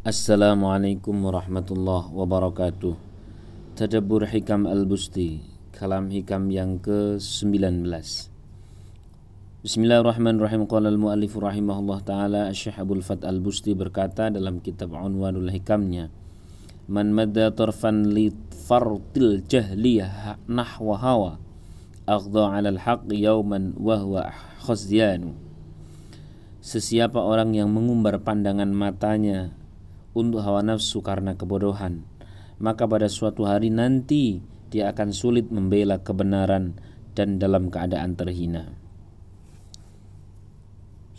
Assalamualaikum warahmatullahi wabarakatuh. Tadabbur Hikam Al-Busti Kalam Hikam yang ke-19 Bismillahirrahmanirrahim. Qala al-muallif rahimahullah ta'ala Syekh Abdul Fat Al-Busti berkata dalam kitab Unwanul Hikamnya Man madda tarfan li fartil jahliyah nahwa hawa Aghda al haq yawman wahwa Sesiapa orang yang mengumbar pandangan matanya untuk hawa nafsu karena kebodohan, maka pada suatu hari nanti dia akan sulit membela kebenaran dan dalam keadaan terhina.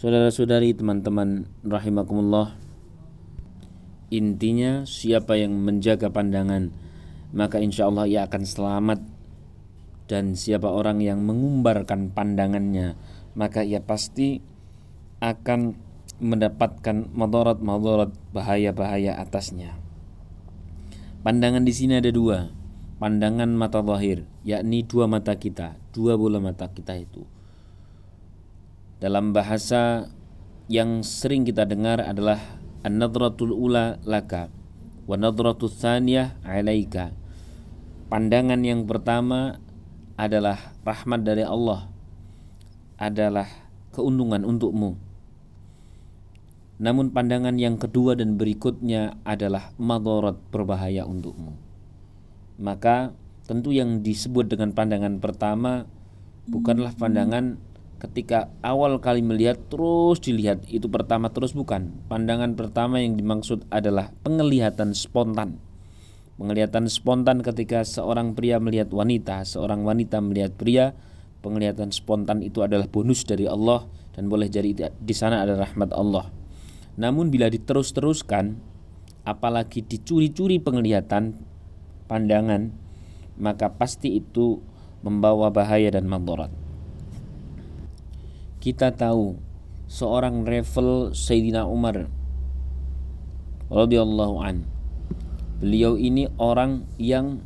Saudara-saudari, teman-teman rahimakumullah, intinya siapa yang menjaga pandangan, maka insya Allah ia akan selamat. Dan siapa orang yang mengumbarkan pandangannya, maka ia pasti akan mendapatkan madarat-madarat bahaya-bahaya atasnya. Pandangan di sini ada dua. Pandangan mata zahir, yakni dua mata kita, dua bola mata kita itu. Dalam bahasa yang sering kita dengar adalah an-nadratul ula laka wa nadratul tsaniyah alaika. Pandangan yang pertama adalah rahmat dari Allah, adalah keuntungan untukmu namun pandangan yang kedua dan berikutnya adalah madarat berbahaya untukmu. Maka tentu yang disebut dengan pandangan pertama bukanlah pandangan ketika awal kali melihat terus dilihat itu pertama terus bukan. Pandangan pertama yang dimaksud adalah penglihatan spontan. Penglihatan spontan ketika seorang pria melihat wanita, seorang wanita melihat pria, penglihatan spontan itu adalah bonus dari Allah dan boleh jadi di sana ada rahmat Allah. Namun bila diterus-teruskan apalagi dicuri-curi penglihatan pandangan maka pasti itu membawa bahaya dan madarat. Kita tahu seorang revel Sayyidina Umar radhiyallahu an. Beliau ini orang yang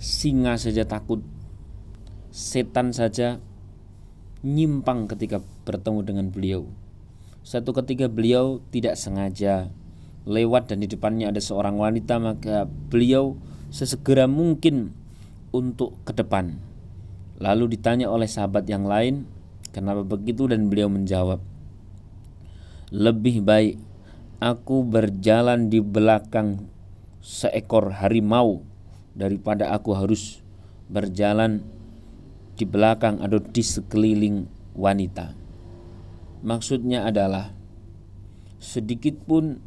singa saja takut, setan saja nyimpang ketika bertemu dengan beliau. Satu ketika beliau tidak sengaja lewat dan di depannya ada seorang wanita maka beliau sesegera mungkin untuk ke depan. Lalu ditanya oleh sahabat yang lain, kenapa begitu dan beliau menjawab, lebih baik aku berjalan di belakang seekor harimau daripada aku harus berjalan di belakang atau di sekeliling wanita. Maksudnya adalah sedikit pun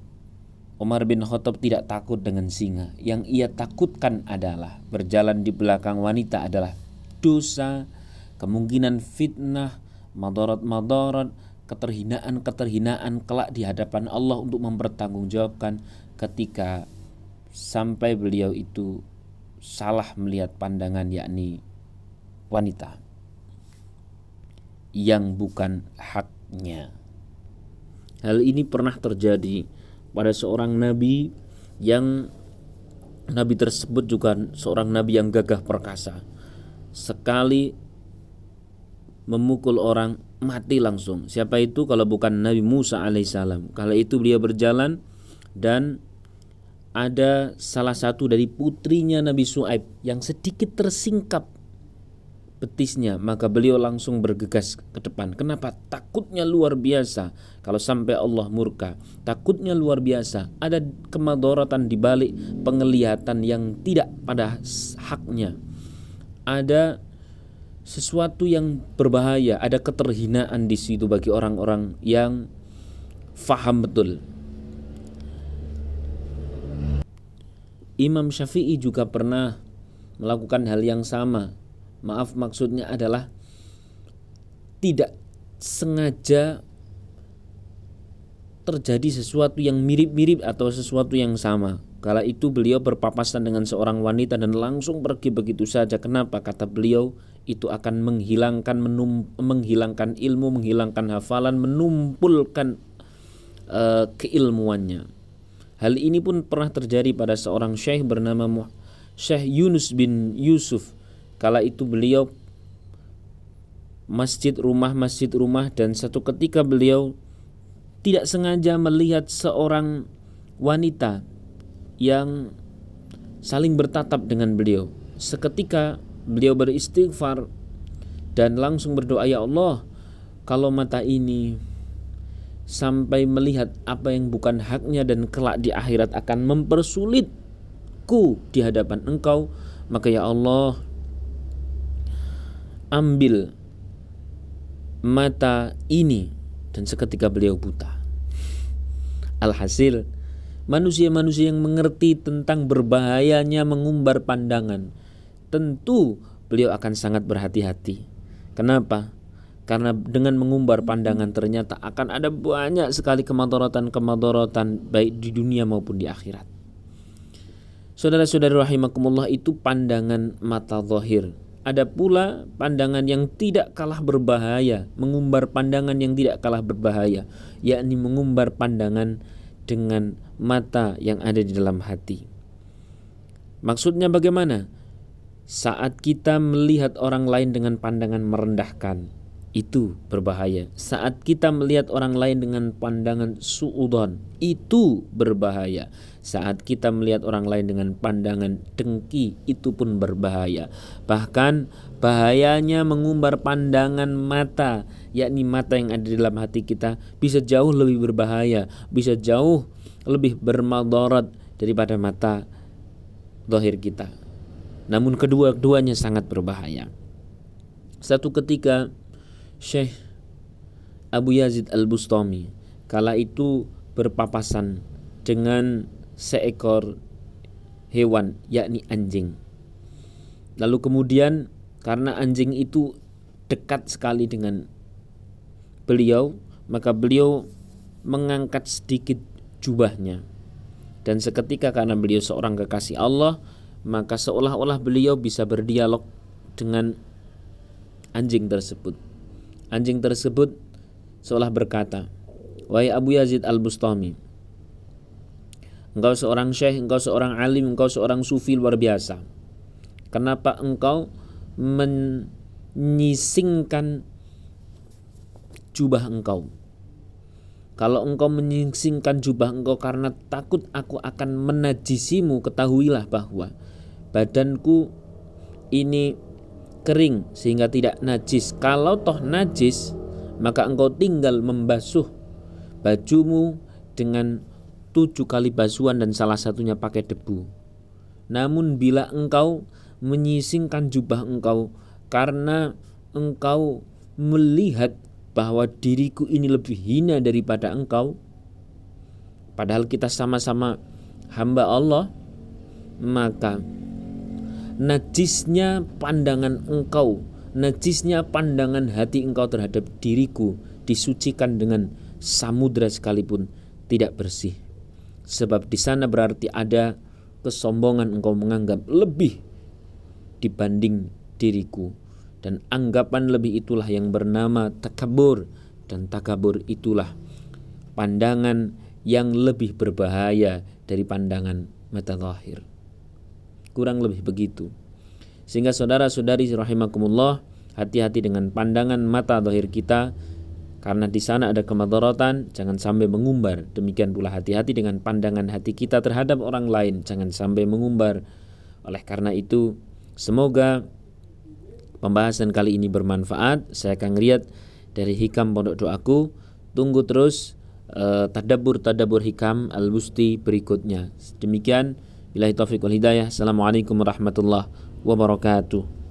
Umar bin Khattab tidak takut dengan singa. Yang ia takutkan adalah berjalan di belakang wanita adalah dosa, kemungkinan fitnah, madarat-madarat, keterhinaan-keterhinaan kelak di hadapan Allah untuk mempertanggungjawabkan ketika sampai beliau itu salah melihat pandangan yakni wanita yang bukan hak Hal ini pernah terjadi pada seorang nabi yang nabi tersebut juga seorang nabi yang gagah perkasa. Sekali memukul orang mati langsung. Siapa itu kalau bukan Nabi Musa alaihissalam? Kala itu beliau berjalan dan ada salah satu dari putrinya Nabi Su'aib yang sedikit tersingkap betisnya maka beliau langsung bergegas ke depan. Kenapa? Takutnya luar biasa. Kalau sampai Allah murka takutnya luar biasa. Ada kemadoratan di balik penglihatan yang tidak pada haknya. Ada sesuatu yang berbahaya ada keterhinaan di situ bagi orang-orang yang faham betul. Imam Syafi'i juga pernah melakukan hal yang sama maaf maksudnya adalah tidak sengaja terjadi sesuatu yang mirip-mirip atau sesuatu yang sama. Kala itu beliau berpapasan dengan seorang wanita dan langsung pergi begitu saja. Kenapa? Kata beliau itu akan menghilangkan menum, menghilangkan ilmu, menghilangkan hafalan, menumpulkan uh, keilmuannya. Hal ini pun pernah terjadi pada seorang syekh bernama Syekh Yunus bin Yusuf Kala itu beliau masjid rumah masjid rumah dan satu ketika beliau tidak sengaja melihat seorang wanita yang saling bertatap dengan beliau. Seketika beliau beristighfar dan langsung berdoa ya Allah kalau mata ini sampai melihat apa yang bukan haknya dan kelak di akhirat akan mempersulitku di hadapan engkau maka ya Allah ambil mata ini dan seketika beliau buta alhasil manusia-manusia yang mengerti tentang berbahayanya mengumbar pandangan tentu beliau akan sangat berhati-hati Kenapa? Karena dengan mengumbar pandangan ternyata akan ada banyak sekali kemadorotan-kemadorotan baik di dunia maupun di akhirat. Saudara-saudara rahimakumullah itu pandangan mata zahir. Ada pula pandangan yang tidak kalah berbahaya, mengumbar pandangan yang tidak kalah berbahaya, yakni mengumbar pandangan dengan mata yang ada di dalam hati. Maksudnya bagaimana? Saat kita melihat orang lain dengan pandangan merendahkan, itu berbahaya. Saat kita melihat orang lain dengan pandangan suudon, itu berbahaya. Saat kita melihat orang lain dengan pandangan dengki, itu pun berbahaya. Bahkan bahayanya mengumbar pandangan mata, yakni mata yang ada di dalam hati kita, bisa jauh lebih berbahaya, bisa jauh lebih bermadarat daripada mata dohir kita. Namun kedua-duanya sangat berbahaya. Satu ketika Syekh Abu Yazid Al-Bustami kala itu berpapasan dengan seekor hewan yakni anjing. Lalu kemudian karena anjing itu dekat sekali dengan beliau, maka beliau mengangkat sedikit jubahnya. Dan seketika karena beliau seorang kekasih Allah, maka seolah-olah beliau bisa berdialog dengan anjing tersebut. Anjing tersebut seolah berkata, "Wahai Abu Yazid Al-Bustami, engkau seorang syekh, engkau seorang alim, engkau seorang sufi luar biasa. Kenapa engkau menyisingkan jubah engkau?" Kalau engkau menyisingkan jubah engkau karena takut aku akan menajisimu, ketahuilah bahwa badanku ini kering sehingga tidak najis. Kalau toh najis, maka engkau tinggal membasuh bajumu dengan tujuh kali basuhan dan salah satunya pakai debu. Namun bila engkau menyisingkan jubah engkau karena engkau melihat bahwa diriku ini lebih hina daripada engkau, padahal kita sama-sama hamba Allah, maka najisnya pandangan engkau, najisnya pandangan hati engkau terhadap diriku disucikan dengan samudra sekalipun tidak bersih. Sebab di sana berarti ada kesombongan engkau menganggap lebih dibanding diriku dan anggapan lebih itulah yang bernama takabur dan takabur itulah pandangan yang lebih berbahaya dari pandangan mata zahir. Kurang lebih begitu. Sehingga saudara-saudari rahimakumullah, hati-hati dengan pandangan mata zahir kita karena di sana ada kemadaratan, jangan sampai mengumbar. Demikian pula hati-hati dengan pandangan hati kita terhadap orang lain, jangan sampai mengumbar. Oleh karena itu, semoga pembahasan kali ini bermanfaat. Saya akan lihat dari hikam pondok doaku. Tunggu terus uh, tadabur tadabur hikam al-busti berikutnya. Demikian Bilahi taufiq wal hidayah. Assalamualaikum warahmatullahi wabarakatuh.